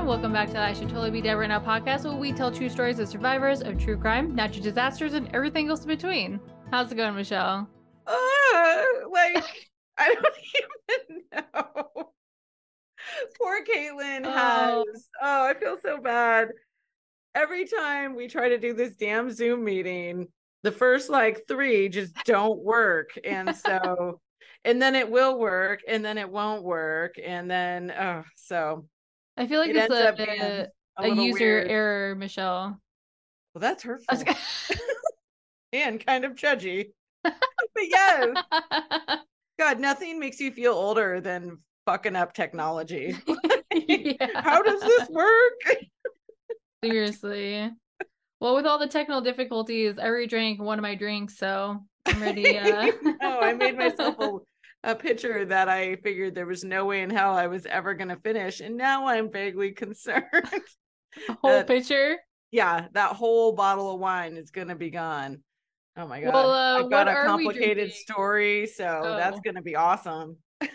everyone. Welcome back to the I Should Totally Be Dead Right Now podcast, where we tell true stories of survivors of true crime, natural disasters, and everything else in between. How's it going, Michelle? Uh, like, I don't even know. Poor Caitlin Oh. has. Oh, I feel so bad. Every time we try to do this damn Zoom meeting, the first like three just don't work. And so, and then it will work, and then it won't work. And then, oh, so I feel like it it's a, a, a user weird. error, Michelle. Well, that's her was gonna- and kind of judgy. but yes, God, nothing makes you feel older than fucking up technology. Yeah. How does this work? Seriously. Well, with all the technical difficulties, I already drank one of my drinks, so I'm ready. Uh... no, I made myself a, a picture that I figured there was no way in hell I was ever going to finish. And now I'm vaguely concerned. whole that- picture. yeah, that whole bottle of wine is going to be gone. Oh my God. Well, uh, I've got a complicated story. So that's Oh. going to be awesome.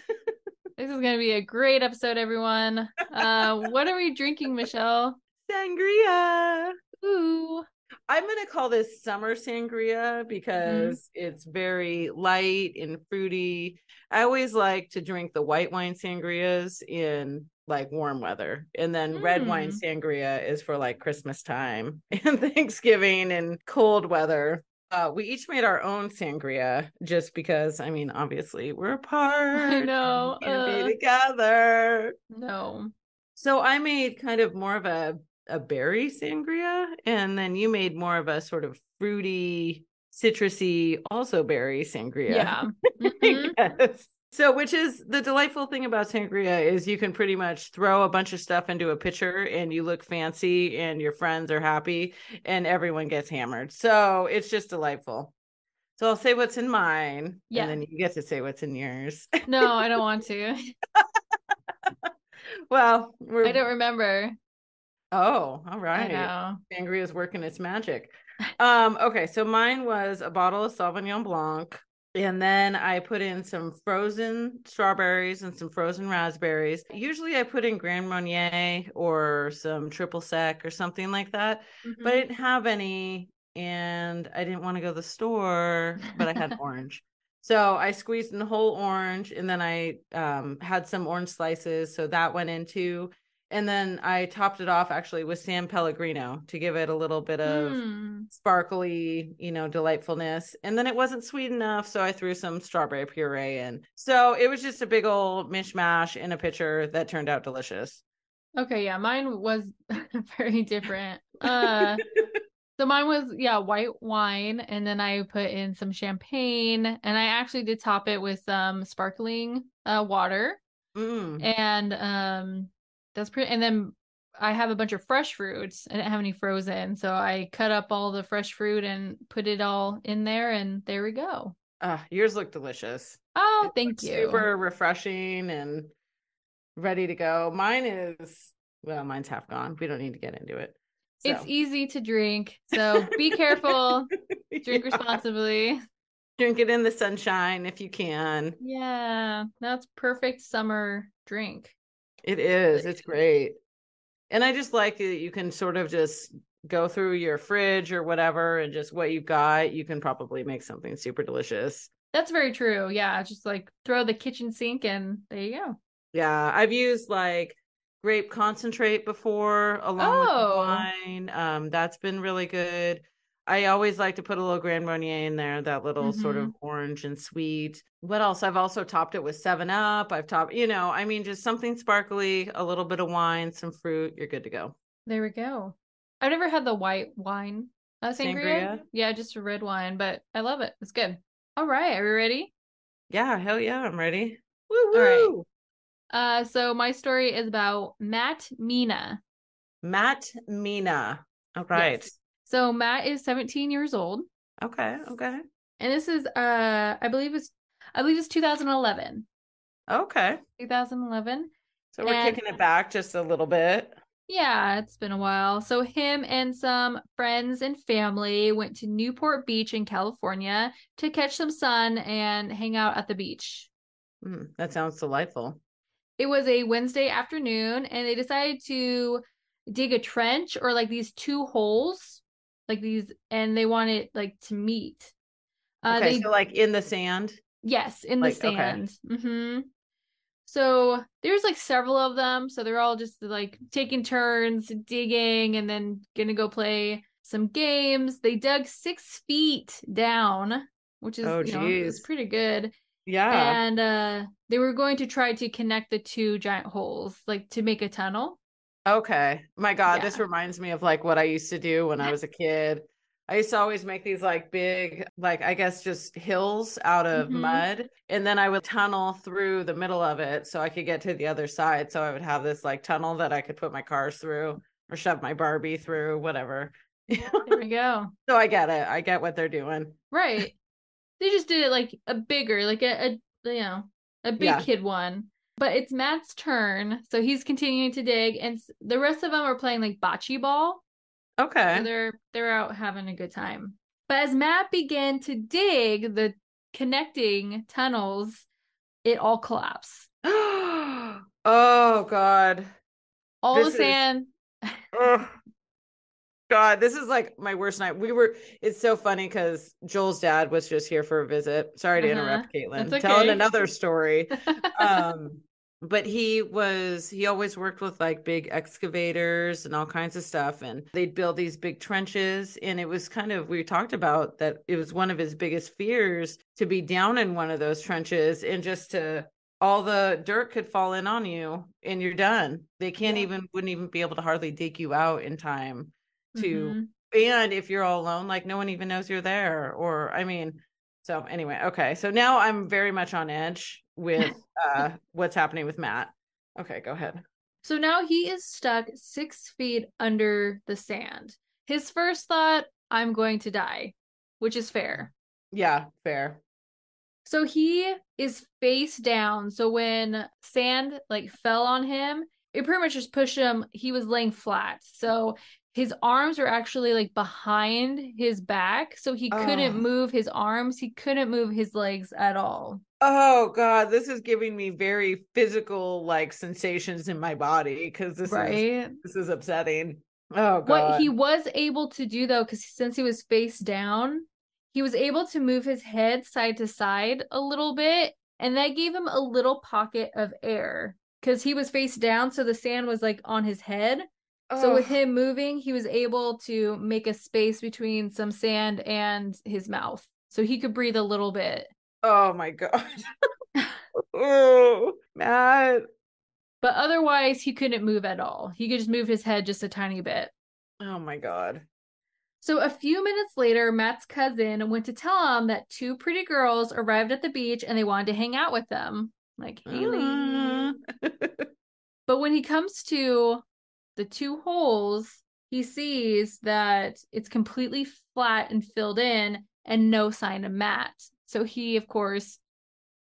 This is gonna be a great episode, everyone. Uh, what are we drinking, Michelle? Sangria. Ooh. I'm going to call this summer sangria because it's very light and fruity. I always like to drink the white wine sangrias in like warm weather. And then red wine Mm. sangria is for like Christmas time and Thanksgiving and cold weather. Uh, we each made our own sangria just because, I mean, obviously we're apart. know, We can't uh. be together. No. So I made kind of more of a a berry sangria, and then you made more of a sort of fruity, citrusy, also berry sangria. Yeah. Mhm. Yes. So, which is the delightful thing about sangria is you can pretty much throw a bunch of stuff into a pitcher and you look fancy and your friends are happy and everyone gets hammered. So it's just delightful. So I'll say what's in mine, Yeah. and then you get to say what's in yours. No, I don't want to. well, we're I don't remember. Oh, all right. Sangria is working its magic. Um, okay, so mine was a bottle of Sauvignon Blanc, and then I put in some frozen strawberries and some frozen raspberries. Usually I put in Grand Marnier or some triple sec or something like that, but I Mhm. didn't have any and I didn't want to go to the store, but I had orange. So I squeezed in the whole orange and then I um, had some orange slices. So that went into, and then I topped it off actually with San Pellegrino to give it a little bit of Mm. sparkly, you know, delightfulness. And then it wasn't sweet enough. So I threw some strawberry puree in. So it was just a big old mishmash in a pitcher that turned out delicious. Okay, yeah, mine was very different. Uh, so mine was yeah, white wine, and then I put in some champagne, and I actually did top it with some sparkling uh water, Mm. and um, that's pretty. And then I have a bunch of fresh fruits. I didn't have any frozen, so I cut up all the fresh fruit and put it all in there, and there we go. Ah, yours look delicious. Oh, It thank you. Super refreshing and ready to go. Mine is well, mine's half gone. We don't need to get into it. It's easy to drink, so be careful. Drink Yeah. responsibly. Drink it in the sunshine if you can. Yeah, that's perfect summer drink. It is. It's great. And I just like that you can sort of just go through your fridge or whatever and just what you've got, you can probably make something super delicious. That's very true. Yeah, just like throw the kitchen sink and there you go. Yeah, I've used like grape concentrate before along Oh. with wine. Um, that's been really good. I always like to put a little Grand Marnier in there, that little sort of orange and sweet. What else? I've also topped it with Seven Up. I've topped, you know, I mean, just something sparkly, a little bit of wine, some fruit. You're good to go. There we go. I've never had the white wine uh, sangria. Sangria? Yeah, just a red wine, but I love it. It's good. All right, are we ready? Yeah, hell yeah, I'm ready. Woo All right. woo. Uh, so my story is about Matt Mina. Matt Mina. All right. Yes. So Matt is 17 years old, Okay. Okay. and this is uh, I believe it's I believe it's 2011. Okay. 2011. So we're And- kicking it back just a little bit. Yeah, it's been a while. So him and some friends and family went to Newport Beach in California to catch some sun and hang out at the beach. Mm, that sounds delightful. it was a Wednesday afternoon and they decided to dig a trench or like these two holes, like these, and they wanted like to meet. Uh, okay, they, so like in the sand. Yes, in like, the sand. Okay. Mm-hmm. So there's like several of them. So they're all just like taking turns digging and then gonna go play some games. They dug six feet down, which is oh, you know, is pretty good. Yeah. And uh they were going to try to connect the two giant holes, like to make a tunnel. Okay. My God, yeah. this reminds me of like what I used to do when I was a kid. I used to always make these like big, like I guess just hills out of mm-hmm. mud. And then I would tunnel through the middle of it so I could get to the other side. So I would have this like tunnel that I could put my cars through or shove my Barbie through, whatever. there we go. So I get it. I get what they're doing. Right. They just did it like a bigger, like a, a you know, a big yeah. kid one. But it's Matt's turn. So he's continuing to dig and the rest of them are playing like bocce ball. Okay. So they're they're out having a good time. But as Matt began to dig the connecting tunnels, it all collapsed. oh God. All this the sand. Is... God, this is like my worst night. We were it's so funny because Joel's dad was just here for a visit. Sorry to uh-huh. interrupt, Caitlin. Okay. Telling another story. um but he was he always worked with like big excavators and all kinds of stuff and they'd build these big trenches and it was kind of we talked about that it was one of his biggest fears to be down in one of those trenches and just to all the dirt could fall in on you and you're done they can't yeah. even wouldn't even be able to hardly dig you out in time to mm-hmm. and if you're all alone like no one even knows you're there or i mean so anyway okay so now i'm very much on edge with uh what's happening with Matt. Okay, go ahead. So now he is stuck six feet under the sand. His first thought, I'm going to die, which is fair. Yeah, fair. So he is face down. So when sand like fell on him, it pretty much just pushed him. He was laying flat. So his arms were actually like behind his back. So he couldn't oh. move his arms. He couldn't move his legs at all. Oh god, this is giving me very physical like sensations in my body because this right? is this is upsetting. Oh god. What he was able to do though, because since he was face down, he was able to move his head side to side a little bit, and that gave him a little pocket of air because he was face down, so the sand was like on his head. So with him moving, he was able to make a space between some sand and his mouth. So he could breathe a little bit. Oh my god. oh, Matt. But otherwise, he couldn't move at all. He could just move his head just a tiny bit. Oh my god. So a few minutes later, Matt's cousin went to tell him that two pretty girls arrived at the beach and they wanted to hang out with them. Like Haley. Uh. but when he comes to the two holes, he sees that it's completely flat and filled in and no sign of Matt. So he, of course,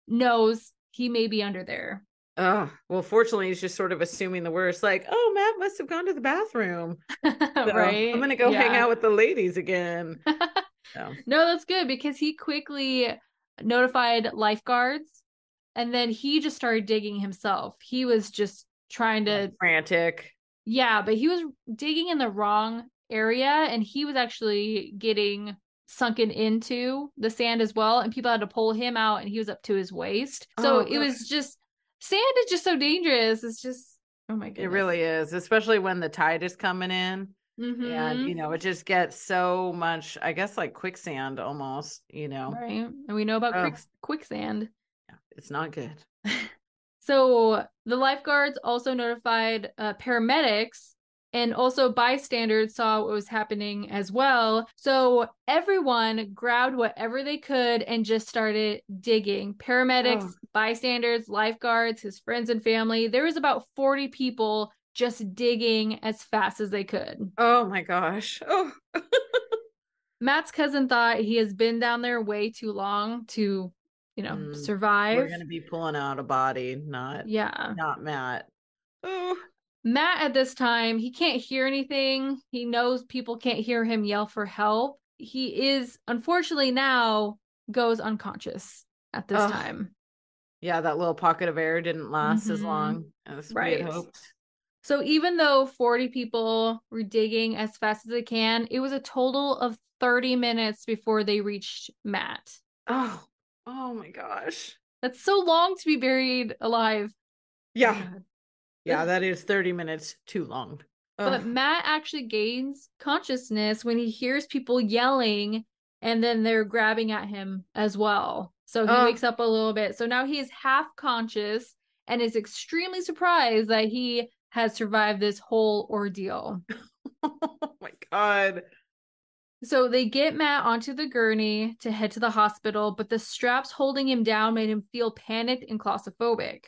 knows he may be under there. Oh, well, fortunately, he's just sort of assuming the worst. Like, oh, Matt must have gone to the bathroom. So right. I'm going to go yeah. hang out with the ladies again. so. No, that's good because he quickly notified lifeguards and then he just started digging himself. He was just trying to frantic. Yeah, but he was digging in the wrong area and he was actually getting sunken into the sand as well and people had to pull him out and he was up to his waist. So oh, it was just sand is just so dangerous it's just oh my god it really is especially when the tide is coming in mm-hmm. and you know it just gets so much i guess like quicksand almost you know? Right and we know about oh. quick, quicksand. Yeah, it's not good so the lifeguards also notified uh, paramedics and also bystanders saw what was happening as well. So everyone grabbed whatever they could and just started digging. Paramedics, oh. bystanders, lifeguards, his friends and family. There was about 40 people just digging as fast as they could. Oh my gosh. Oh. Matt's cousin thought he has been down there way too long to, you know, mm, survive. We're going to be pulling out a body, not Yeah. Not Matt. Oh. Matt at this time, he can't hear anything. He knows people can't hear him yell for help. He is unfortunately now goes unconscious at this Ugh. time. Yeah, that little pocket of air didn't last as Mhm. long as we had hoped. So even though 40 people were digging as fast as they can, it was a total of 30 minutes before they reached Matt. Oh, oh my gosh. That's so long to be buried alive. Yeah. God. Yeah, that is 30 minutes too long. But Ugh. Matt actually gains consciousness when he hears people yelling and then they're grabbing at him as well. So he Ugh. wakes up a little bit. So now he is half conscious and is extremely surprised that he has survived this whole ordeal. oh my god. So they get Matt onto the gurney to head to the hospital, but the straps holding him down made him feel panicked and claustrophobic.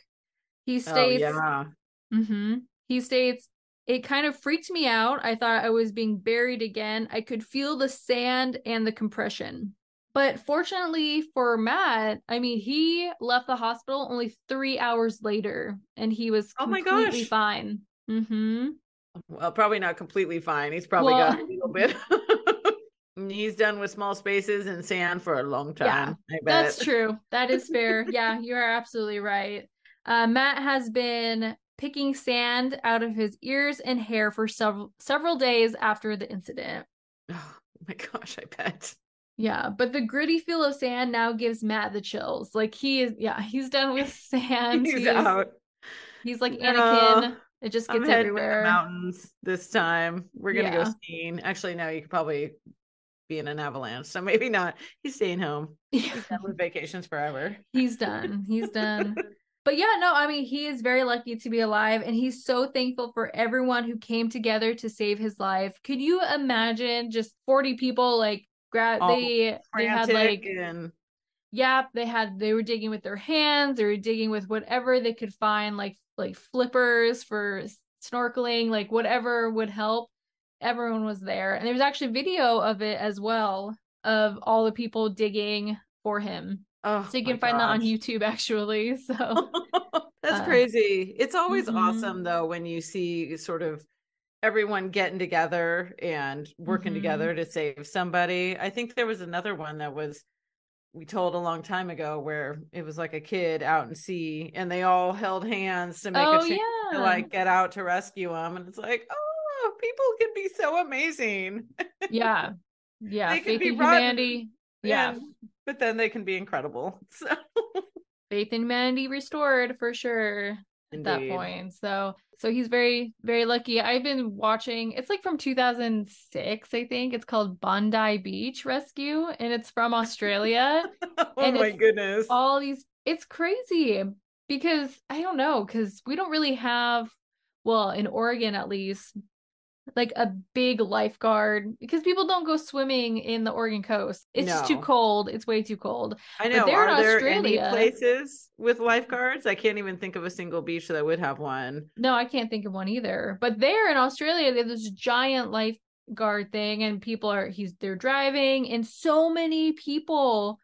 He Oh states, yeah. hmm He states, it kind of freaked me out. I thought I was being buried again. I could feel the sand and the compression. But fortunately for Matt, I mean, he left the hospital only three hours later and he was Oh my completely gosh. fine. Mm-hmm. Well, probably not completely fine. He's probably got a little bit. He's done with small spaces and sand for a long time. Bet. That's true. That is fair. yeah, you are absolutely right. Uh, Matt has been picking sand out of his ears and hair for several several days after the incident. Oh my gosh, I bet. Yeah, but the gritty feel of sand now gives Matt the chills. Like he is, yeah, he's done with sand. He's he's, out. he's like Anakin. It just gets to the everywhere. mountains this time. We're gonna go skiing. Actually, no, you could probably be in an avalanche, so maybe not. He's staying home. He's done with vacations forever. he's done. He's done. But yeah, no, I mean, he is very lucky to be alive and he's so thankful for everyone who came together to save his life. Could you imagine just 40 people like grab they they had like and yeah, they had they were digging with their hands, they were digging with whatever they could find like like flippers for snorkeling, like whatever would help. Everyone was there. And there was actually video of it as well of all the people digging for him. oh, So you can find that on. YouTube actually. So That's Uh, crazy. It's always mhm. awesome though when you see sort of everyone getting together and working Mhm. together to save somebody. I think there was another one that was we told a long time ago where it was like a kid out in sea and they all held hands to make Oh a yeah. to like get out to rescue him and it's like, "Oh, people can be so amazing." yeah. Yeah. They can Faith be in rotten, humanity. Yeah. And- but then they can be incredible. So Faith in humanity restored for sure. at that point. So so he's very very lucky. I've been watching. It's like from 2006, I think. It's called Bondi Beach Rescue, and it's from Australia. oh my goodness. All these. It's crazy because I don't know because we don't really have, well, in Oregon at least, like a big lifeguard because people don't go swimming in the Oregon coast. It's just too cold. It's way too cold. I But know. in Are there any Australia. places with lifeguards? I can't even think of a single beach that would have one. No, I can't think of one either. But there in Australia, they have this giant lifeguard thing, and people are he's they're driving, and so many people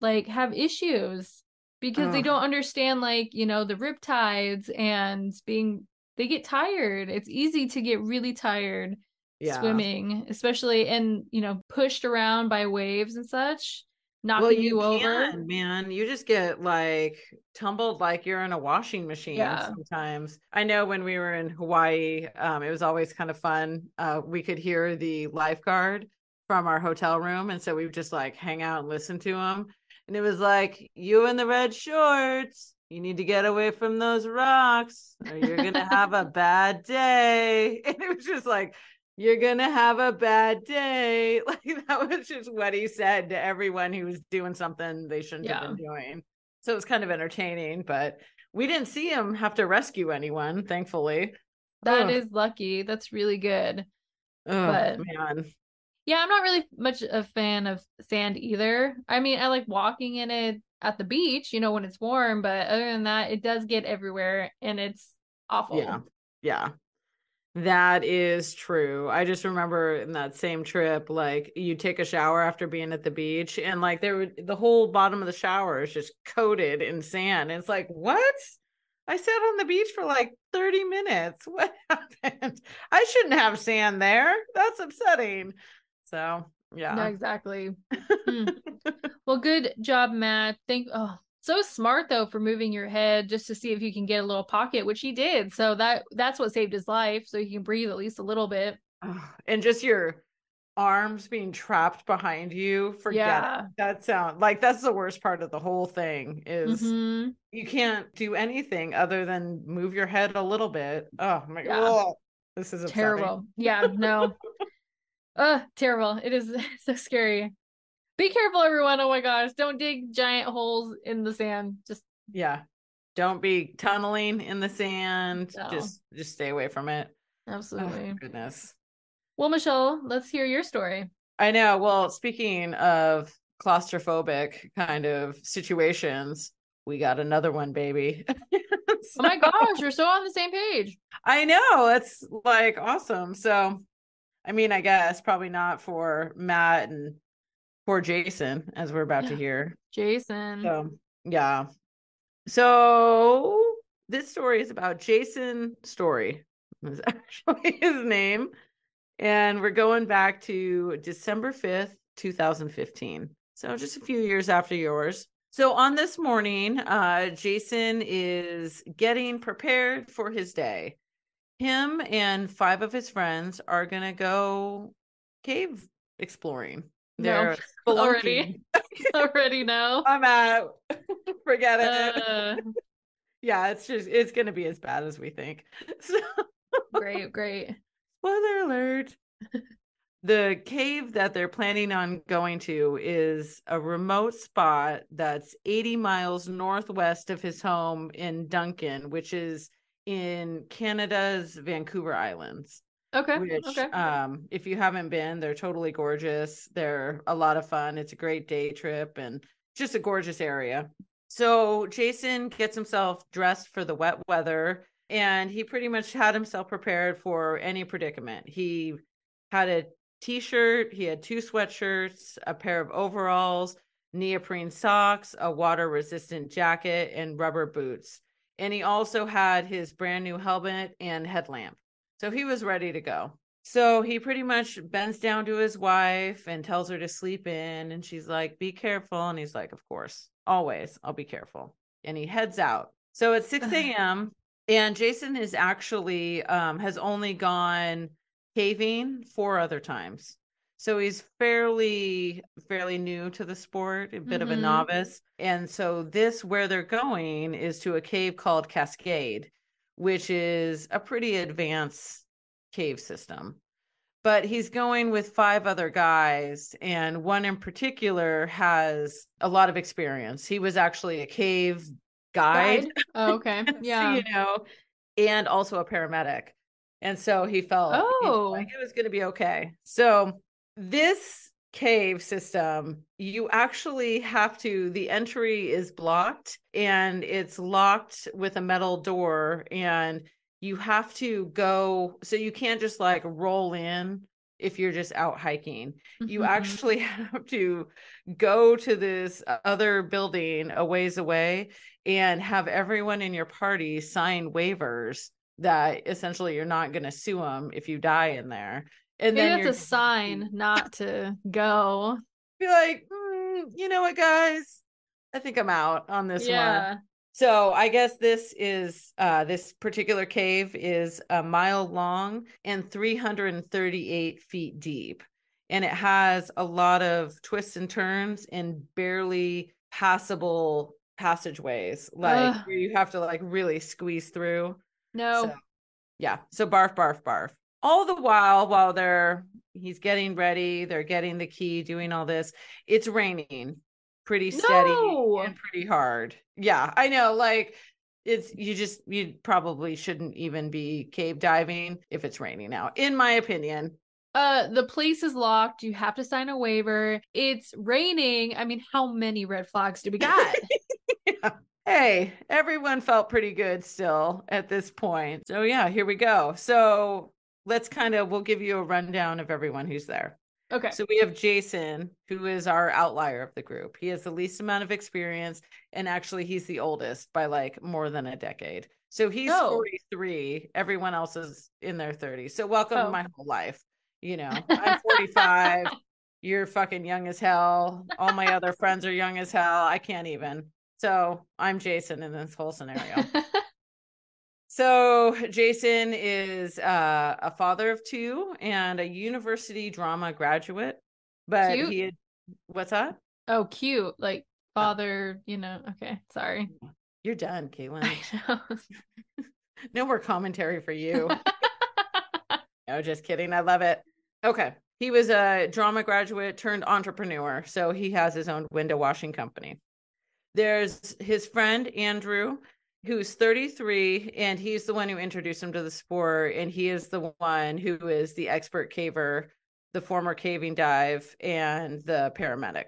like have issues because they don't understand like you know the rip tides and being they get tired. It's easy to get really tired Yeah. swimming, especially and you know pushed around by waves and such, knocking Well, you, you over. can, man. You just get like tumbled like you're in a washing machine Yeah. sometimes. I know when we were in Hawaii, um, it was always kind of fun. Uh, we could hear the lifeguard from our hotel room, and so we would just like hang out and listen to him. And it was like, you in the red shorts, you need to get away from those rocks, or you're gonna have a bad day. And it was just like, you're gonna have a bad day. Like that was just what he said to everyone who was doing something they shouldn't have been doing. So it was kind of entertaining, but we didn't see him have to rescue anyone, thankfully. That Ugh. is lucky. That's really good. Oh but- man. Yeah, I'm not really much a fan of sand either. I mean, I like walking in it at the beach, you know, when it's warm, but other than that, it does get everywhere and it's awful. Yeah. Yeah. That is true. I just remember in that same trip, like you take a shower after being at the beach, and like there would the whole bottom of the shower is just coated in sand. And it's like, what? I sat on the beach for like 30 minutes. What happened? I shouldn't have sand there. That's upsetting. So Yeah, yeah. exactly. Hmm. Well, good job, Matt. Thank oh, So smart though for moving your head just to see if you can get a little pocket, which he did. So that that's what saved his life. So he can breathe at least a little bit. And just your arms being trapped behind you. Forget Yeah. it. That sound like that's the worst part of the whole thing is Mhm. you can't do anything other than move your head a little bit. Oh my Yeah. god. This is upsetting. Terrible. Yeah, no. uh terrible. It is so scary. Be careful, everyone. Oh my gosh. Don't dig giant holes in the sand. Just Yeah. Don't be tunneling in the sand. No. Just just stay away from it. Oh, absolutely. goodness. Well, Michelle, let's hear your story. I know. Well, speaking of claustrophobic kind of situations, we got another one, baby. Oh my gosh, you're so on the same page. I know. It's like awesome. So, I mean, I guess probably not for Matt and poor Jason, as we're about to hear. Jason. So, yeah. So, this story is about Jason Storie, is actually his name. And we're going back to December 5th, 2015. So, just a few years after yours. So, on this morning, uh, Jason is getting prepared for his day. Him and five of his friends are going to go cave exploring. No, They're already. spelunking. Already know. I'm out. Forget it. Uh, yeah, it's just it's gonna be as bad as we think. So, great, great. spoiler alert. the cave that they're planning on going to is a remote spot that's 80 miles northwest of his home in Duncan, which is in Canada's Vancouver Islands. Okay. Which, okay. um, if you haven't been, they're totally gorgeous. They're a lot of fun. It's a great day trip and just a gorgeous area. So Jason gets himself dressed for the wet weather and he pretty much had himself prepared for any predicament. He had a t-shirt, he had two sweatshirts, a pair of overalls, neoprene socks, a water resistant jacket and rubber boots. And he also had his brand new helmet and headlamp. So he was ready to go. So he pretty much bends down to his wife and tells her to sleep in. And she's like, be careful. And he's like, of course, always, I'll be careful. And he heads out. So it's 6 a.m. and Jason is actually, um, has only gone caving four other times. So he's fairly, fairly new to the sport, a bit of a Mhm. novice. And so this, where they're going, is to a cave called Cascade, which is a pretty advanced cave system. But he's going with five other guys, and one in particular has a lot of experience. He was actually a cave guide, Guide? Oh, okay. Yeah. you know, and also a paramedic. And so he felt you know, Oh. like it was going to be okay. So this cave system, you actually have to, the entry is blocked and it's locked with a metal door and you have to go so you can't just like roll in if you're just out hiking you Mhm. actually have to go to this other building a ways away and have everyone in your party sign waivers that essentially you're not going to sue them if you die in there and Maybe then that's a sign not to go. be like "Mm, you know what guys i think i'm out on this one so I guess this is uh this particular cave is a mile long and 338 feet deep. And it has a lot of twists and turns and barely passable passageways, like Ugh. where you have to like really squeeze through. No. So, yeah. So barf, barf, barf. All the while, while they're he's getting ready, they're getting the key, doing all this. It's raining pretty steady No. and pretty hard. Yeah, I know. Like it's you just you probably shouldn't even be cave diving if it's raining now in my opinion. Uh, the place is locked. You have to sign a waiver. It's raining. I mean, how many red flags do we got? Hey, everyone felt pretty good still at this point. So yeah, here we go. So let's kind of we'll give you a rundown of everyone who's there. okay. So we have Jason, who is our outlier of the group. He has the least amount of experience, and actually, he's the oldest by like more than a decade. So he's Oh. 43. Everyone else is in their 30s. So welcome to Oh. my whole life. You know, I'm 45. You're fucking young as hell. All my other friends are young as hell. I can't even. So I'm Jason in this whole scenario. so Jason is uh, a father of two and a university drama graduate. But Cute. he had, what's that? oh, cute. Like father, you know. Okay, sorry. You're done, Caitlin. I know. No more commentary for you. No, just kidding. I love it. Okay. He was a drama graduate turned entrepreneur. So he has his own window washing company. There's his friend, Andrew, who's 33, and he's the one who introduced him to the sport. And he is the one who is the expert caver, the former caving dive, and the paramedic.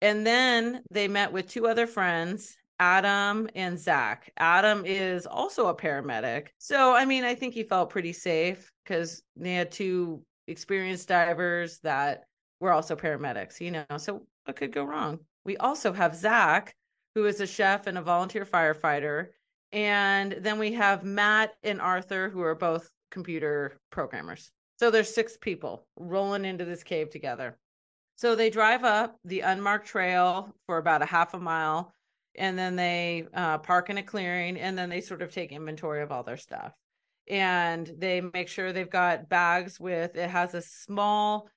And then they met with two other friends, Adam and Zach. Adam is also a paramedic. So, I mean, I think he felt pretty safe because they had two experienced divers that were also paramedics, you know. So, what could go wrong? We also have Zach, who is a chef and a volunteer firefighter. And then we have Matt and Arthur, who are both computer programmers. So there's six people rolling into this cave together. So they drive up the unmarked trail for about a half a mile, and then they uh, park in a clearing, and then they sort of take inventory of all their stuff. And they make sure they've got bags with it has a small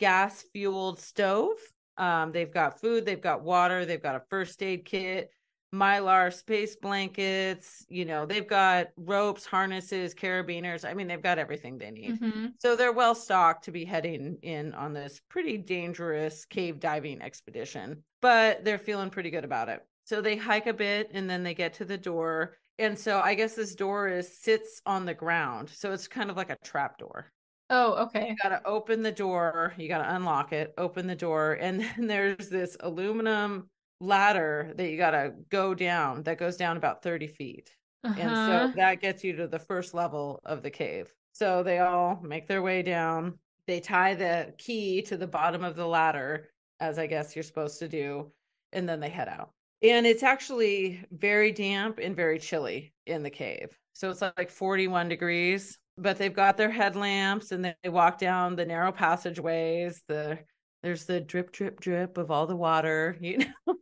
gas fueled stove. Um, they've got food, they've got water, they've got a first aid kit, mylar space blankets, you know, they've got ropes, harnesses, carabiners. I mean, they've got everything they need. Mhm. So they're well stocked to be heading in on this pretty dangerous cave diving expedition, but they're feeling pretty good about it. So they hike a bit and then they get to the door. And so I guess this door is sits on the ground. So it's kind of like a trap door. Oh, okay. You got to open the door, you got to unlock it, open the door, and then there's this aluminum ladder that you got to go down that goes down about 30 feet. And Uh-huh. so that gets you to the first level of the cave. So they all make their way down. They tie the key to the bottom of the ladder, as I guess you're supposed to do, and then they head out. And it's actually very damp and very chilly in the cave. So it's like 41 degrees, but they've got their headlamps and they walk down the narrow passageways. The there's the drip, drip, drip of all the water, you know,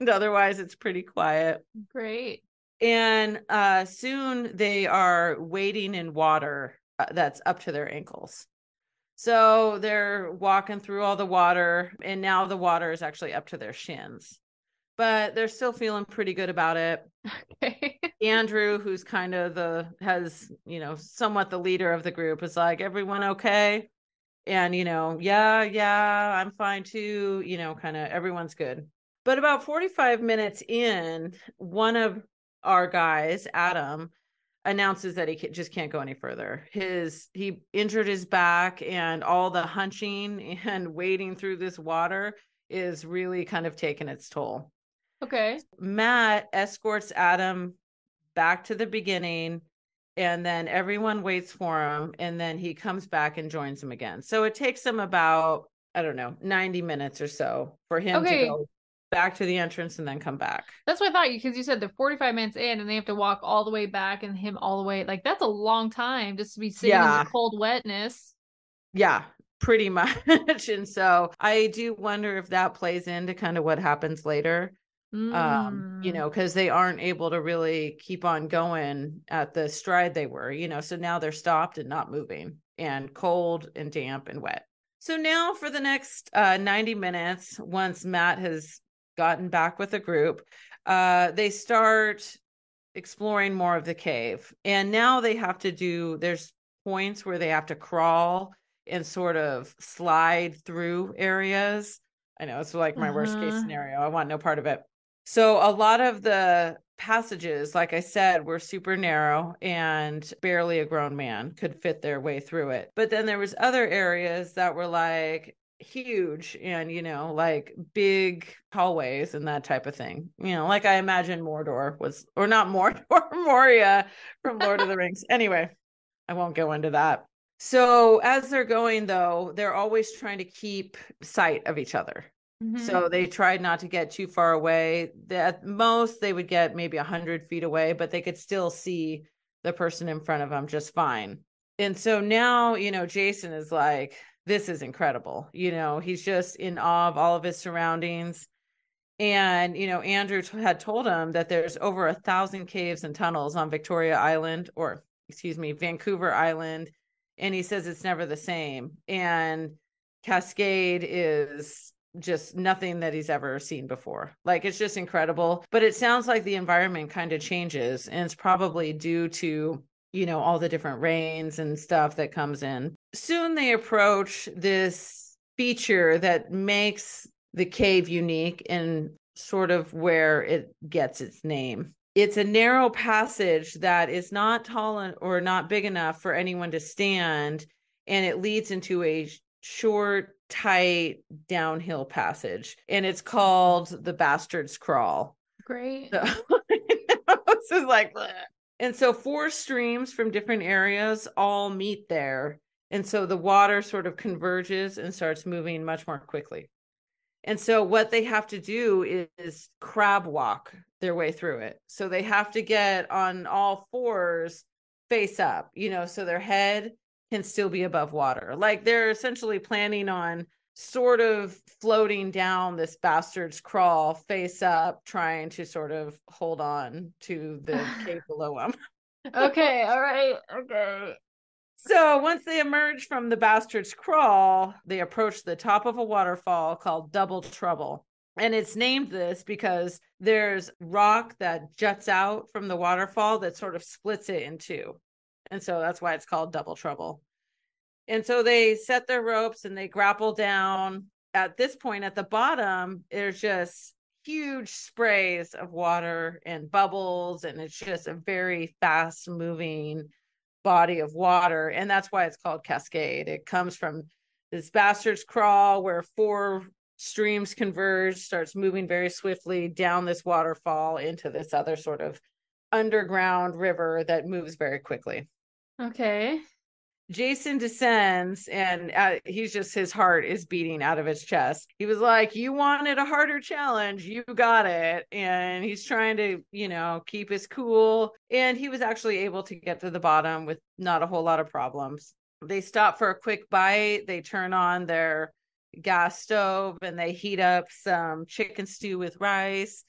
and otherwise it's pretty quiet Great. and uh soon they are wading in water uh, that's up to their ankles so they're walking through all the water and now the water is actually up to their shins but they're still feeling pretty good about it Okay. Andrew who's kind of the has you know somewhat the leader of the group is like everyone okay? And you know yeah yeah i'm fine too you know kind of everyone's good. But about 45 minutes in one of our guys adam announces that he just can't go any further. His he injured his back and all the hunching and wading through this water is really kind of taking its toll. Okay. Matt escorts Adam back to the beginning and then everyone waits for him and then he comes back and joins them again. So it takes him about I don't know, 90 minutes or so for him Okay. to go back to the entrance and then come back. That's what I thought because you said they're 45 minutes in and they have to walk all the way back and him all the way. Like that's a long time just to be sitting in the cold wetness. Yeah, pretty much. and so I do wonder if that plays into kind of what happens later. Um you Mm. know because they aren't able to really keep on going at the stride they were you know so now they're stopped and not moving and cold and damp and wet so now for the next uh 90 minutes once matt has gotten back with the group uh they start exploring more of the cave and now they have to do there's points where they have to crawl and sort of slide through areas i know it's like my worst case Uh-huh. scenario i want no part of it so a lot of the passages, like I said, were super narrow and barely a grown man could fit their way through it. But then there was other areas that were like huge and you know like big hallways and that type of thing. You know like i imagine mordor was or not mordor moria from lord of the rings. Anyway i won't go into that. So as they're going though they're always trying to keep sight of each other Mhm. so they tried not to get too far away. At most, they would get maybe 100 feet away, but they could still see the person in front of them just fine. And so now, you know, Jason is like, this is incredible. You know, he's just in awe of all of his surroundings. And, you know, Andrew t- had told him that there's over a thousand caves and tunnels on Victoria Island, or excuse me, Vancouver Island. And he says it's never the same. And Cascade is just nothing that he's ever seen before. Like it's just incredible. But it sounds like the environment kind of changes, and it's probably due to you know all the different rains and stuff that comes in. Soon they approach this feature that makes the cave unique and sort of where it gets its name. It's a narrow passage that is not tall or not big enough for anyone to stand, and it leads into a short, tight downhill passage, and it's mm-hmm. called the Bastard's Crawl. Great. So, this is like, bleh. and so four streams from different areas all meet there, and so the water sort of converges and starts moving much more quickly. And so what they have to do is, is crab walk their way through it. So they have to get on all fours face up, you know, so their head can still be above water. Like they're essentially planning on sort of floating down this bastard's crawl face up, trying to sort of hold on to the cave below them. okay, all right, okay. So once they emerge from the bastard's crawl, they approach the top of a waterfall called Double Trouble. And it's named this because there's rock that juts out from the waterfall that sort of splits it in two. And so that's why it's called Double Trouble. And so they set their ropes and they grapple down. At this point, at the bottom, there's just huge sprays of water and bubbles, and it's just a very fast moving body of water. And that's why it's called Cascade. It comes from this bastard's crawl where four streams converge, starts moving very swiftly down this waterfall into this other sort of underground river that moves very quickly. Okay. Jason descends and uh, he's just his heart is beating out of his chest. He was like, "You wanted a harder challenge, you got it." And he's trying to, you know, keep his cool and he was actually able to get to the bottom with not a whole lot of problems. They stop for a quick bite, they turn on their gas stove and they heat up some chicken stew with rice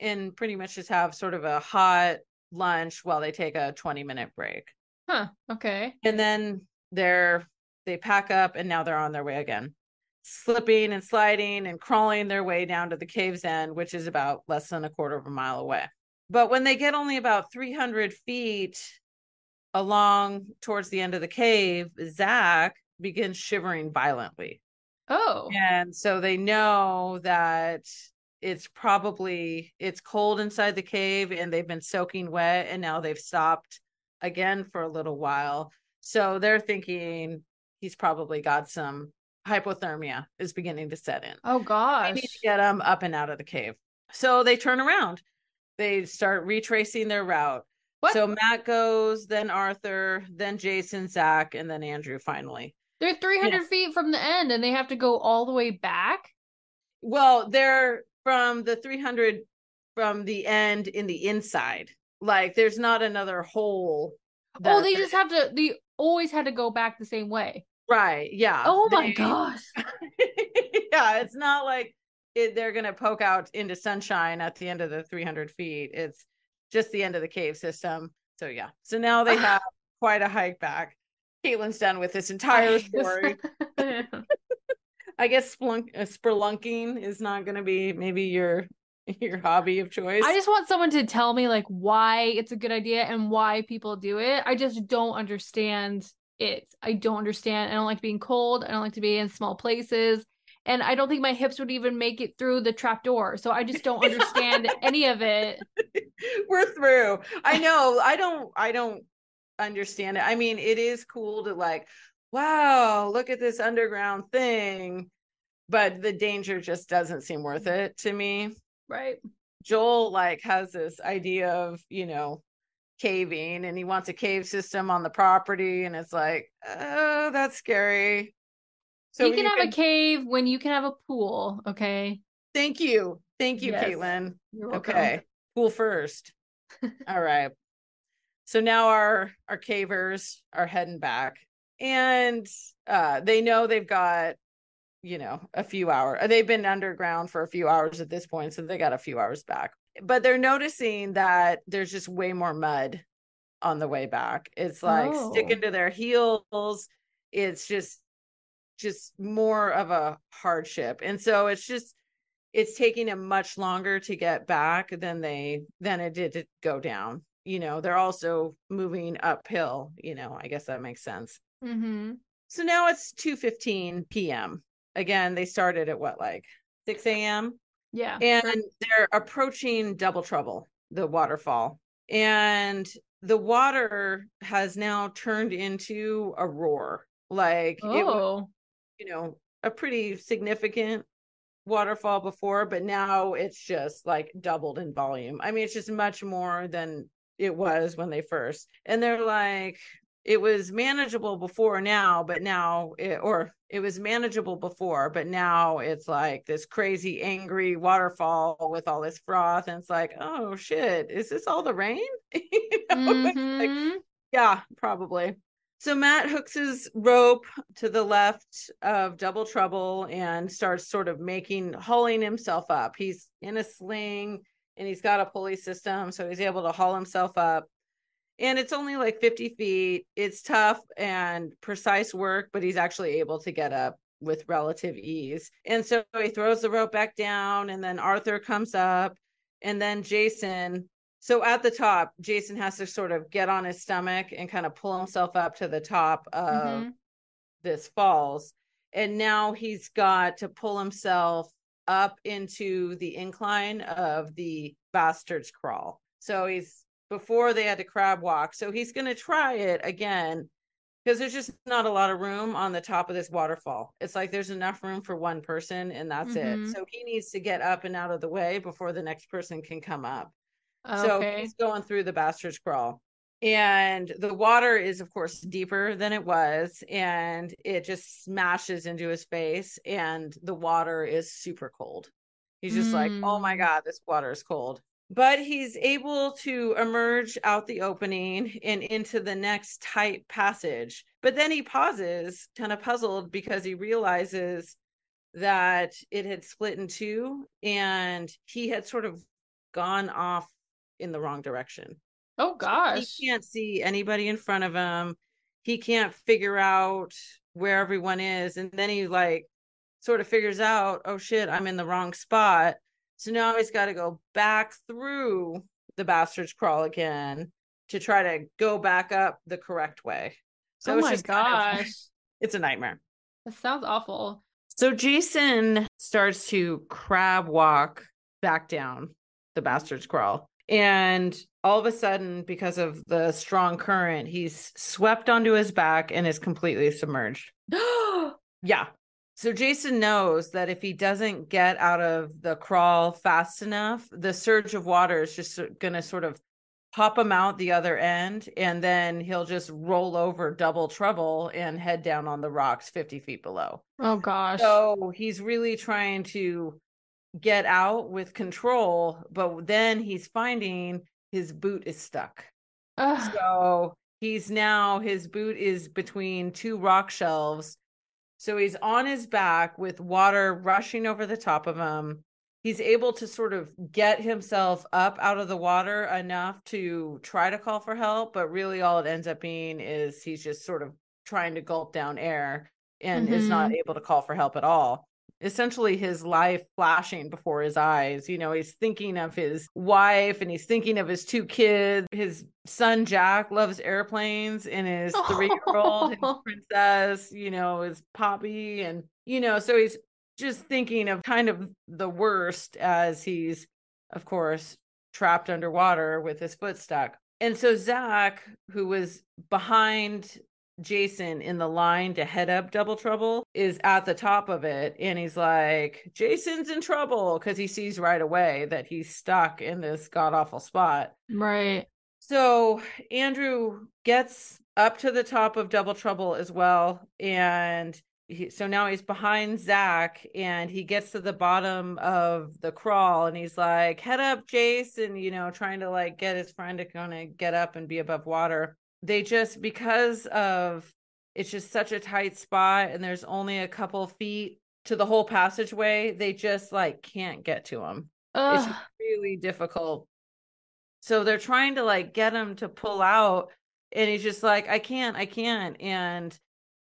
and pretty much just have sort of a hot lunch while they take a 20 minute break. Huh. Okay. And then they're they pack up and now they're on their way again. Slipping and sliding and crawling their way down to the cave's end, which is about less than a quarter of a mile away. But when they get only about 300 feet along towards the end of the cave, Zach begins shivering violently. Oh. And so they know that it's probably it's cold inside the cave and they've been soaking wet and now they've stopped again for a little while. So they're thinking he's probably got some hypothermia is beginning to set in. Oh gosh. They need to get him up and out of the cave. So they turn around. They start retracing their route. What? So Matt goes, then Arthur, then Jason, Zach, and then Andrew finally. They're 300 yeah. feet from the end and they have to go all the way back? Well, they're from the 300 from the end in the inside. Like there's not another hole. Oh, they just have to. They always had to go back the same way. Right. Yeah. Oh they, my gosh. yeah, it's not like it, they're gonna poke out into sunshine at the end of the 300 feet. It's just the end of the cave system. So yeah. So now they have quite a hike back. Caitlin's done with this entire story. I guess splunk, uh, spelunking is not going to be maybe your your hobby of choice. I just want someone to tell me like why it's a good idea and why people do it. I just don't understand it. I don't understand. I don't like being cold. I don't like to be in small places. And I don't think my hips would even make it through the trap door. So I just don't understand any of it. We're through. I know. I don't I don't understand it. I mean, it is cool to like, wow, look at this underground thing. But the danger just doesn't seem worth it to me. Right. Joel like has this idea of, you know, caving and he wants a cave system on the property and it's like, oh, that's scary. So you can have can... a cave when you can have a pool, okay? Thank you. Thank you, yes. Caitlin. Okay. Pool first. All right. So now our our cavers are heading back and uh they know they've got you know, a few hours. They've been underground for a few hours at this point, so they got a few hours back. But they're noticing that there's just way more mud on the way back. It's like Oh. sticking to their heels. It's just just more of a hardship. And so it's just it's taking them much longer to get back than they than it did to go down. You know, they're also moving uphill, you know, I guess that makes sense. Mm-hmm. So now it's 2:15 p.m. Again, they started at what like 6 a.m. Yeah. and they're approaching double trouble, the waterfall. And the water has now turned into a roar. Like it was, oh. you know, a pretty significant waterfall before, but now it's just like doubled in volume. I mean, it's just much more than it was when they first. And they're like, it was manageable before now, but now it, or it was manageable before, but now it's like this crazy angry waterfall with all this froth. And it's like, oh shit, is this all the rain? you know? It's like, mm-hmm. yeah, probably. So Matt hooks his rope to the left of Double Trouble and starts sort of making hauling himself up. He's in a sling and he's got a pulley system, so he's able to haul himself up. And it's only like 50 feet. It's tough and precise work, but he's actually able to get up with relative ease. And so he throws the rope back down, and then Arthur comes up, and then Jason so at the top, Jason has to sort of get on his stomach and kind of pull himself up to the top of Mhm. this falls. And now he's got to pull himself up into the incline of the bastard's crawl. So he's before they had to crab walk. So he's going to try it again because there's just not a lot of room on the top of this waterfall. It's like there's enough room for one person and that's Mhm. it. So he needs to get up and out of the way before the next person can come up. So he's going through the bastard's crawl. And the water is, of course, deeper than it was. And it just smashes into his face. And the water is super cold. He's just like, oh my Mm. God, this water is cold. But he's able to emerge out the opening and into the next tight passage. But then he pauses, kind of puzzled, because he realizes that it had split in two and he had sort of gone off in the wrong direction. Oh gosh. He can't see anybody in front of him. He can't figure out where everyone is. And then he like sort of figures out, oh shit, I'm in the wrong spot. So now he's got to go back through the bastard's crawl again to try to go back up the correct way. So oh it's my just kind of- gosh. it's a nightmare. That sounds awful. So Jason starts to crab walk back down the bastard's crawl. And all of a sudden, because of the strong current, he's swept onto his back and is completely submerged. Yeah. So Jason knows that if he doesn't get out of the crawl fast enough, the surge of water is just going to sort of pop him out the other end. And then he'll just roll over double trouble and head down on the rocks 50 feet below. oh gosh. So he's really trying to get out with control, but then he's finding his boot is stuck. Ugh. So he's now, his boot is between two rock shelves. So he's on his back with water rushing over the top of him. He's able to sort of get himself up out of the water enough to try to call for help, but really all it ends up being is he's just sort of trying to gulp down air and is not mm-hmm. able to call for help at all. Essentially, his life flashing before his eyes. You know, he's thinking of his wife and he's thinking of his two kids. His son, Jack, loves airplanes, and his three year old, his princess, you know, his Poppy. And, you know, so he's just thinking of kind of the worst as he's, of course, trapped underwater with his foot stuck. And so Zach, who was behind Jason in the line to head up Double Trouble is at the top of it. And he's like, Jason's in trouble because he sees right away that he's stuck in this god awful spot. right. So Andrew gets up to the top of Double Trouble as well. And he, so now he's behind Zach and he gets to the bottom of the crawl and he's like, head up, Jason, you know, trying to like get his friend to kind of get up and be above water. They just, because of it's just such a tight spot and there's only a couple feet to the whole passageway. They just like can't get to him. Ugh. It's really difficult. So they're trying to like get him to pull out and he's just like I can't, I can't and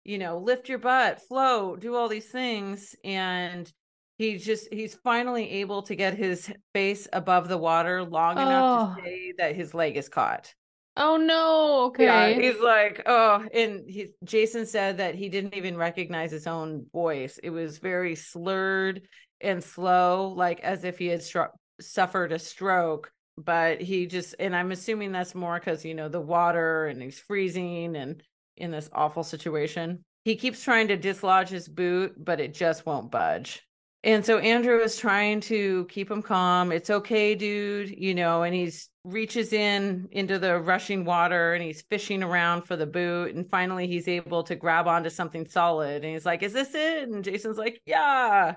you know, lift your butt, float, do all these things and he's just he's finally able to get his face above the water long oh. enough to say that his leg is caught. Oh no. Okay. Yeah, he's like, oh, and he Jason said that he didn't even recognize his own voice. It was very slurred and slow, like as if he had stru- suffered a stroke. But he just, and I'm assuming that's more because you know the water and he's freezing and in this awful situation. He keeps trying to dislodge his boot, but it just won't budge. And so Andrew is trying to keep him calm. It's okay, dude, you know, and he's reaches in into the rushing water and he's fishing around for the boot and finally he's able to grab onto something solid and he's like, "Is this it?" And Jason's like, "Yeah."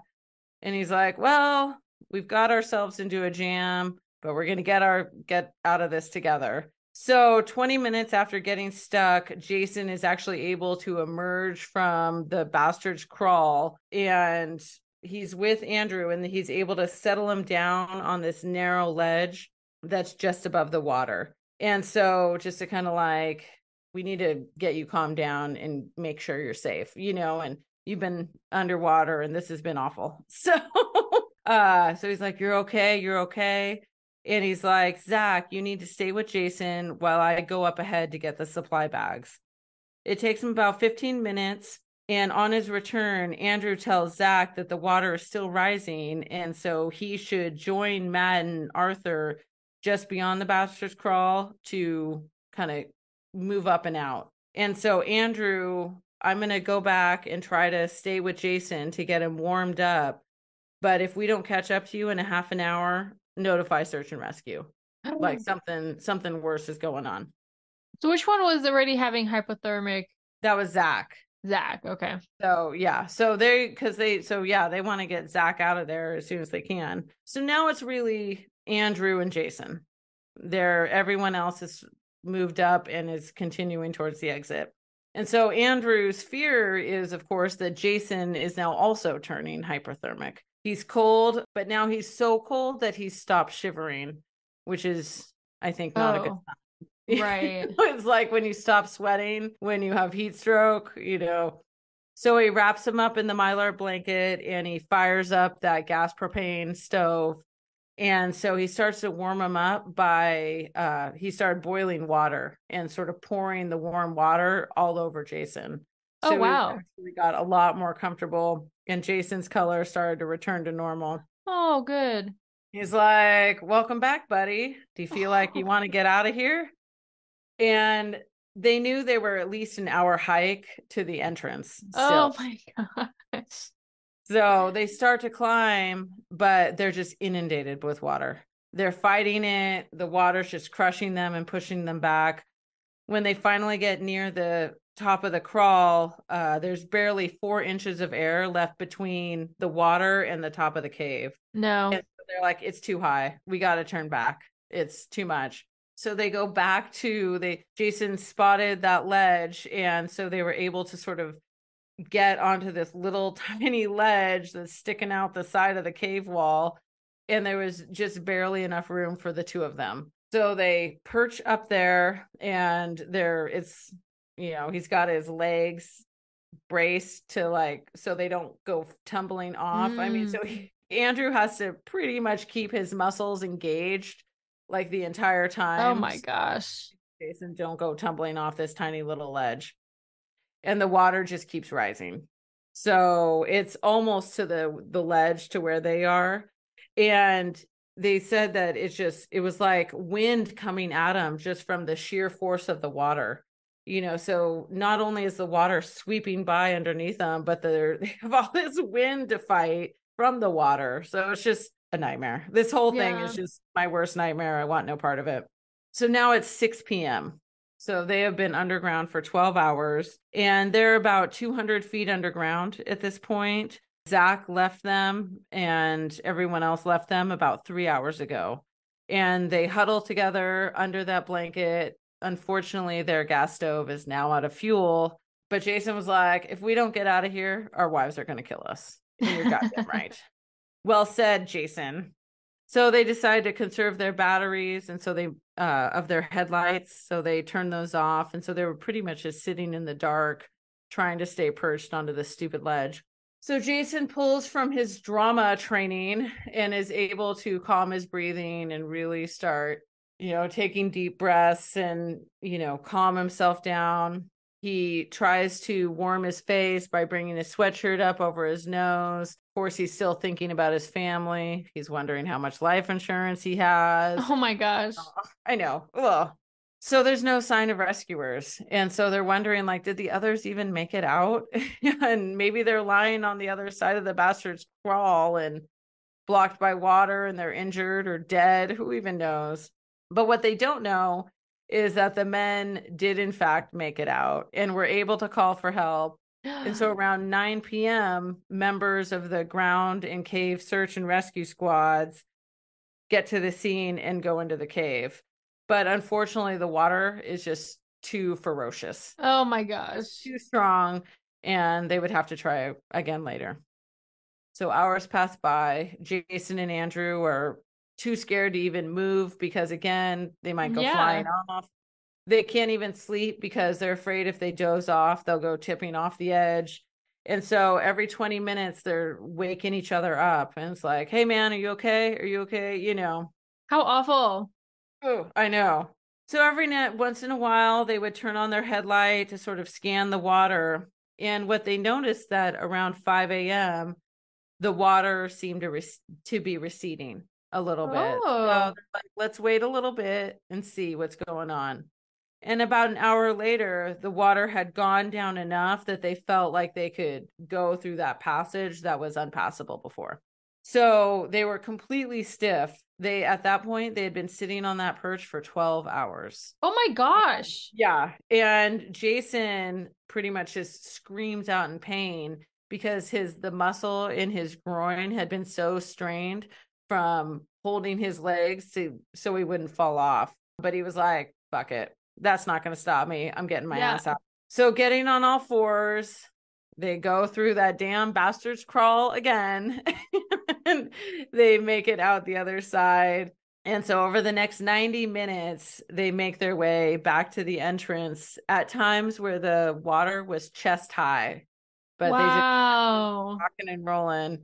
And he's like, "Well, we've got ourselves into a jam, but we're going to get our get out of this together." So, 20 minutes after getting stuck, Jason is actually able to emerge from the bastard's crawl and he's with Andrew and he's able to settle him down on this narrow ledge that's just above the water. And so just to kind of like we need to get you calmed down and make sure you're safe, you know, and you've been underwater and this has been awful. So uh so he's like you're okay, you're okay. And he's like, "Zach, you need to stay with Jason while I go up ahead to get the supply bags." It takes him about 15 minutes and on his return, Andrew tells Zach that the water is still rising. And so he should join Matt and Arthur just beyond the Bastard's Crawl to kind of move up and out. And so, Andrew, I'm going to go back and try to stay with Jason to get him warmed up. But if we don't catch up to you in a half an hour, notify search and rescue. Like oh. something something worse is going on. So which one was already having hypothermic? That was Zach. Zach. Okay. So yeah. So they because they so yeah, they want to get Zach out of there as soon as they can. So now it's really Andrew and Jason. There everyone else has moved up and is continuing towards the exit. And so Andrew's fear is of course that Jason is now also turning hyperthermic. He's cold, but now he's so cold that he's stopped shivering, which is I think not oh. a good oh. sign. Right. it's like when you stop sweating, when you have heat stroke, you know. So he wraps him up in the mylar blanket and he fires up that gas propane stove. And so he starts to warm him up by uh he started boiling water and sort of pouring the warm water all over Jason. Oh, so oh wow. We got a lot more comfortable and Jason's color started to return to normal. Oh, good. He's like, Welcome back, buddy. Do you feel like you want to get out of here? And they knew they were at least an hour hike to the entrance. Still. Oh my gosh. So they start to climb, but they're just inundated with water. They're fighting it. The water's just crushing them and pushing them back. When they finally get near the top of the crawl, uh, there's barely four inches of air left between the water and the top of the cave. No. So they're like, it's too high. We got to turn back. It's too much so they go back to they jason spotted that ledge and so they were able to sort of get onto this little tiny ledge that's sticking out the side of the cave wall and there was just barely enough room for the two of them so they perch up there and there it's you know he's got his legs braced to like so they don't go tumbling off mm. i mean so mm. he, andrew has to pretty much keep his muscles engaged like the entire oh time. Oh my gosh. Jason, don't go tumbling off this tiny little ledge. And the water just keeps rising. So it's almost to the the ledge to where they are. And they said that it's just it was like wind coming at them just from the sheer force of the water. You know, so not only is the water sweeping by underneath them, but they're, they have all this wind to fight from the water. So it's just a nightmare. This whole thing is just my worst nightmare. I want no part of it. So now it's 6 p.m. So they have been underground for 12 hours and they're about 200 feet underground at this point. Zach left them and everyone else left them about three hours ago. And they huddle together under that blanket. Unfortunately, their gas stove is now out of fuel. But Jason was like, if we don't get out of here, our wives are going to kill us. And you're goddamn right. Well said, Jason. So they decided to conserve their batteries and so they uh of their headlights. So they turned those off. And so they were pretty much just sitting in the dark, trying to stay perched onto the stupid ledge. So Jason pulls from his drama training and is able to calm his breathing and really start, you know, taking deep breaths and, you know, calm himself down. He tries to warm his face by bringing his sweatshirt up over his nose. Of course, he's still thinking about his family. He's wondering how much life insurance he has. Oh my gosh. I know. So there's no sign of rescuers. And so they're wondering like did the others even make it out? and maybe they're lying on the other side of the bastard's crawl and blocked by water and they're injured or dead, who even knows. But what they don't know is that the men did in fact make it out and were able to call for help. And so around 9 p.m., members of the ground and cave search and rescue squads get to the scene and go into the cave but unfortunately the water is just too ferocious oh my gosh too strong and they would have to try again later so hours pass by jason and andrew are too scared to even move because again they might go Yeah. flying off they can't even sleep because they're afraid if they doze off they'll go tipping off the edge and so every 20 minutes they're waking each other up and it's like hey man are you okay are you okay you know how awful Oh, I know. So every night, once in a while, they would turn on their headlight to sort of scan the water. And what they noticed that around 5 a.m., the water seemed to rec- to be receding a little bit. Oh. they're like, let's wait a little bit and see what's going on. And about an hour later, the water had gone down enough that they felt like they could go through that passage that was unpassable before. So they were completely stiff. They at that point they had been sitting on that perch for 12 hours. oh my gosh Yeah. And Jason pretty much just screams out in pain because his the muscle in his groin had been so strained from holding his legs to so he wouldn't fall off. But he was like, fuck it. That's not gonna stop me. I'm getting my Yeah. ass out. So getting on all fours, they go through that damn bastard's crawl again. and they make it out the other side. And so over the next 90 minutes, they make their way back to the entrance at times where the water was chest high. But they just wow rocking and rolling.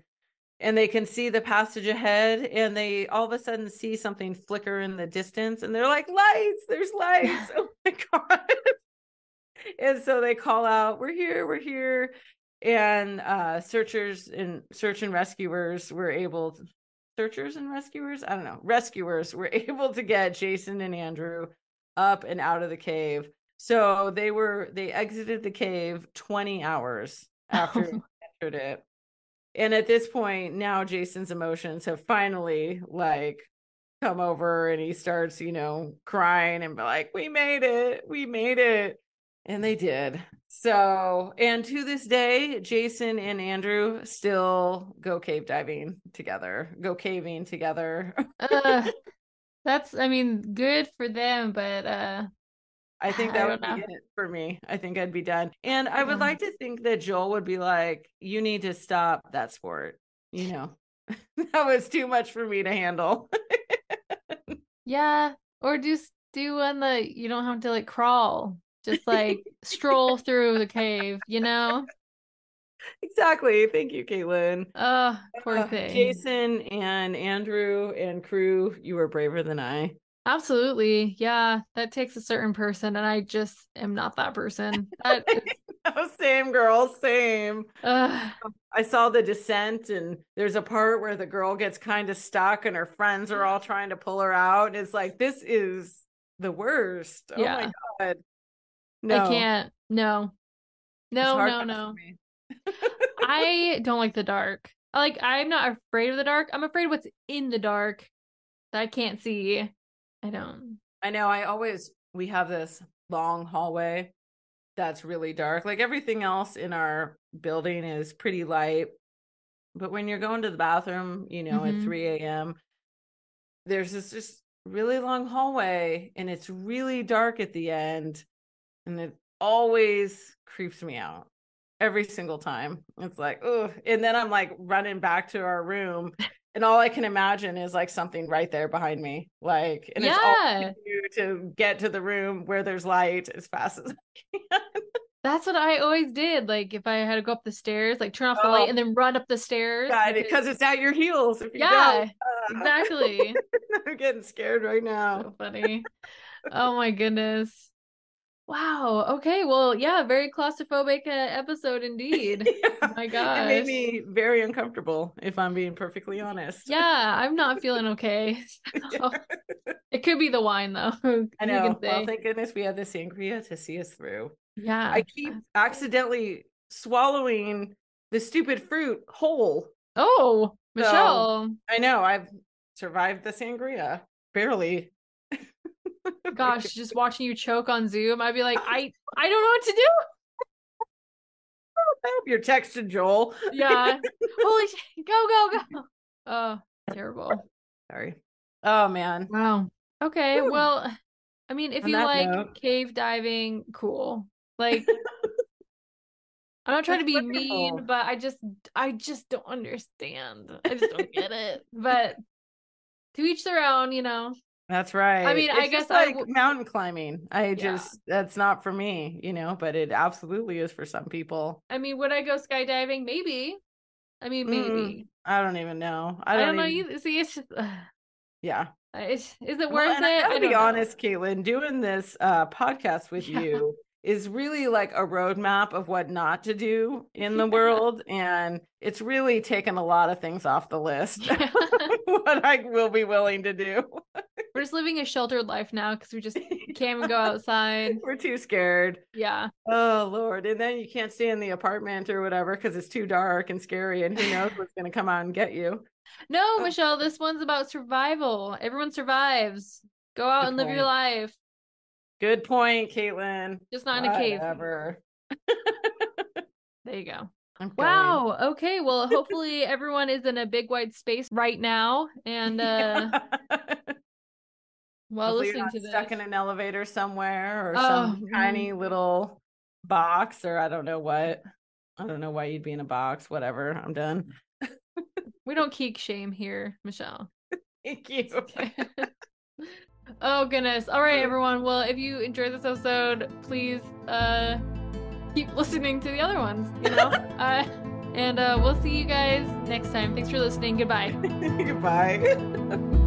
And they can see the passage ahead, and they all of a sudden see something flicker in the distance, and they're like, Lights, there's lights. oh my God. and so they call out, We're here, we're here. And uh searchers and search and rescuers were able to, searchers and rescuers, I don't know, rescuers were able to get Jason and Andrew up and out of the cave. So they were they exited the cave 20 hours after they entered it. And at this point, now Jason's emotions have finally like come over and he starts, you know, crying and be like, We made it, we made it. And they did. So, and to this day, Jason and Andrew still go cave diving together, go caving together. uh, that's i mean good for them but uh I think that don't would be it for me. I think I'd be done. And I would Yeah. like to think that Joel would be like, you need to stop that sport. You know, that was too much for me to handle. yeah or just do one that you don't have to like crawl just like stroll through the cave you know exactly. Thank you, Caitlin. uh poor Uh, thing Jason and Andrew and crew, you were braver than I. absolutely yeah that takes a certain person and i just am not that person that is, Oh, same girl, same. uh, I saw the descent, and there's a part where the girl gets kind of stuck, and her friends are all trying to pull her out. It's like this is the worst. Oh Yeah. my god. No, i can't no no no no. I don't like the dark. Like I'm not afraid of the dark. I'm afraid what's in the dark that I can't see. I don't. I know. I always we have this long hallway that's really dark. Like everything else in our building is pretty light, but when you're going to the bathroom, you know, Mhm. at 3 a.m., there's this just really long hallway, and it's really dark at the end, and it always creeps me out. every single time. It's like, oh, and then I'm like running back to our room. And all I can imagine is like something right there behind me. Like, and it's all I can do to get to the room where there's light as fast as I can. That's what I always did. Like if I had to go up the stairs, like turn off the Oh. light and then run up the stairs. Because- because it's at your heels. If you yeah. Ah. exactly. I'm getting scared right now. so funny. Oh my goodness. Wow. Okay. Well, yeah, very claustrophobic uh, episode indeed. Yeah. my God. It made me very uncomfortable, if I'm being perfectly honest. Yeah, I'm not feeling okay. So, it could be the wine though. I know. Well, thank goodness we had the sangria to see us through. yeah. I keep accidentally swallowing the stupid fruit whole. Oh, So- Michelle. I know. I've survived the sangria barely. Gosh, just watching you choke on Zoom, I'd be like, I I don't know what to do. I hope you're texting Joel. Yeah. Holy shit. Go, go, go. Oh, terrible. Sorry. Oh man. Wow. Okay. Whew. Well, I mean, if On you like note- cave diving, cool. Like, I'm not trying to be wonderful. mean, but I just, I just don't understand. I just don't get it. But to each their own, you know. That's right. I mean, I It's guess just I like w- mountain climbing. I Yeah. just that's not for me, you know, but it absolutely is for some people. I mean, would I go skydiving? Maybe. I mean, maybe. Mm, I don't even know. I I don't, don't, know even, either. See, it's just, Yeah. it's, is it worth and it? I gotta don't be know. honest, Caitlin, doing this uh podcast with Yeah. you is really like a roadmap of what not to do in the world. And it's really taken a lot of things off the list. What I will be willing to do. We're just living a sheltered life now because we just can't even go outside. We're too scared. Yeah. Oh Lord. And then you can't stay in the apartment or whatever because it's too dark and scary and who knows what's gonna come out and get you. No, Oh. Michelle, this one's about survival. Everyone survives. Go out Good and live your life. Good point, Caitlin. Just not in a cave. Whatever. There you go. I'm going. Wow. Okay. Well, hopefully everyone is in a big wide space right now and uh while Hopefully listening to this. stuck in an elevator somewhere or Oh, some mm. tiny little box or I don't know what. I don't know why you'd be in a box. Whatever. I'm done. We don't kink shame here, Michelle. Thank you. Okay. oh goodness. All right, everyone. Well, if you enjoyed this episode, please uh keep listening to the other ones, you know? uh and uh we'll see you guys next time. Thanks for listening. Goodbye. Goodbye.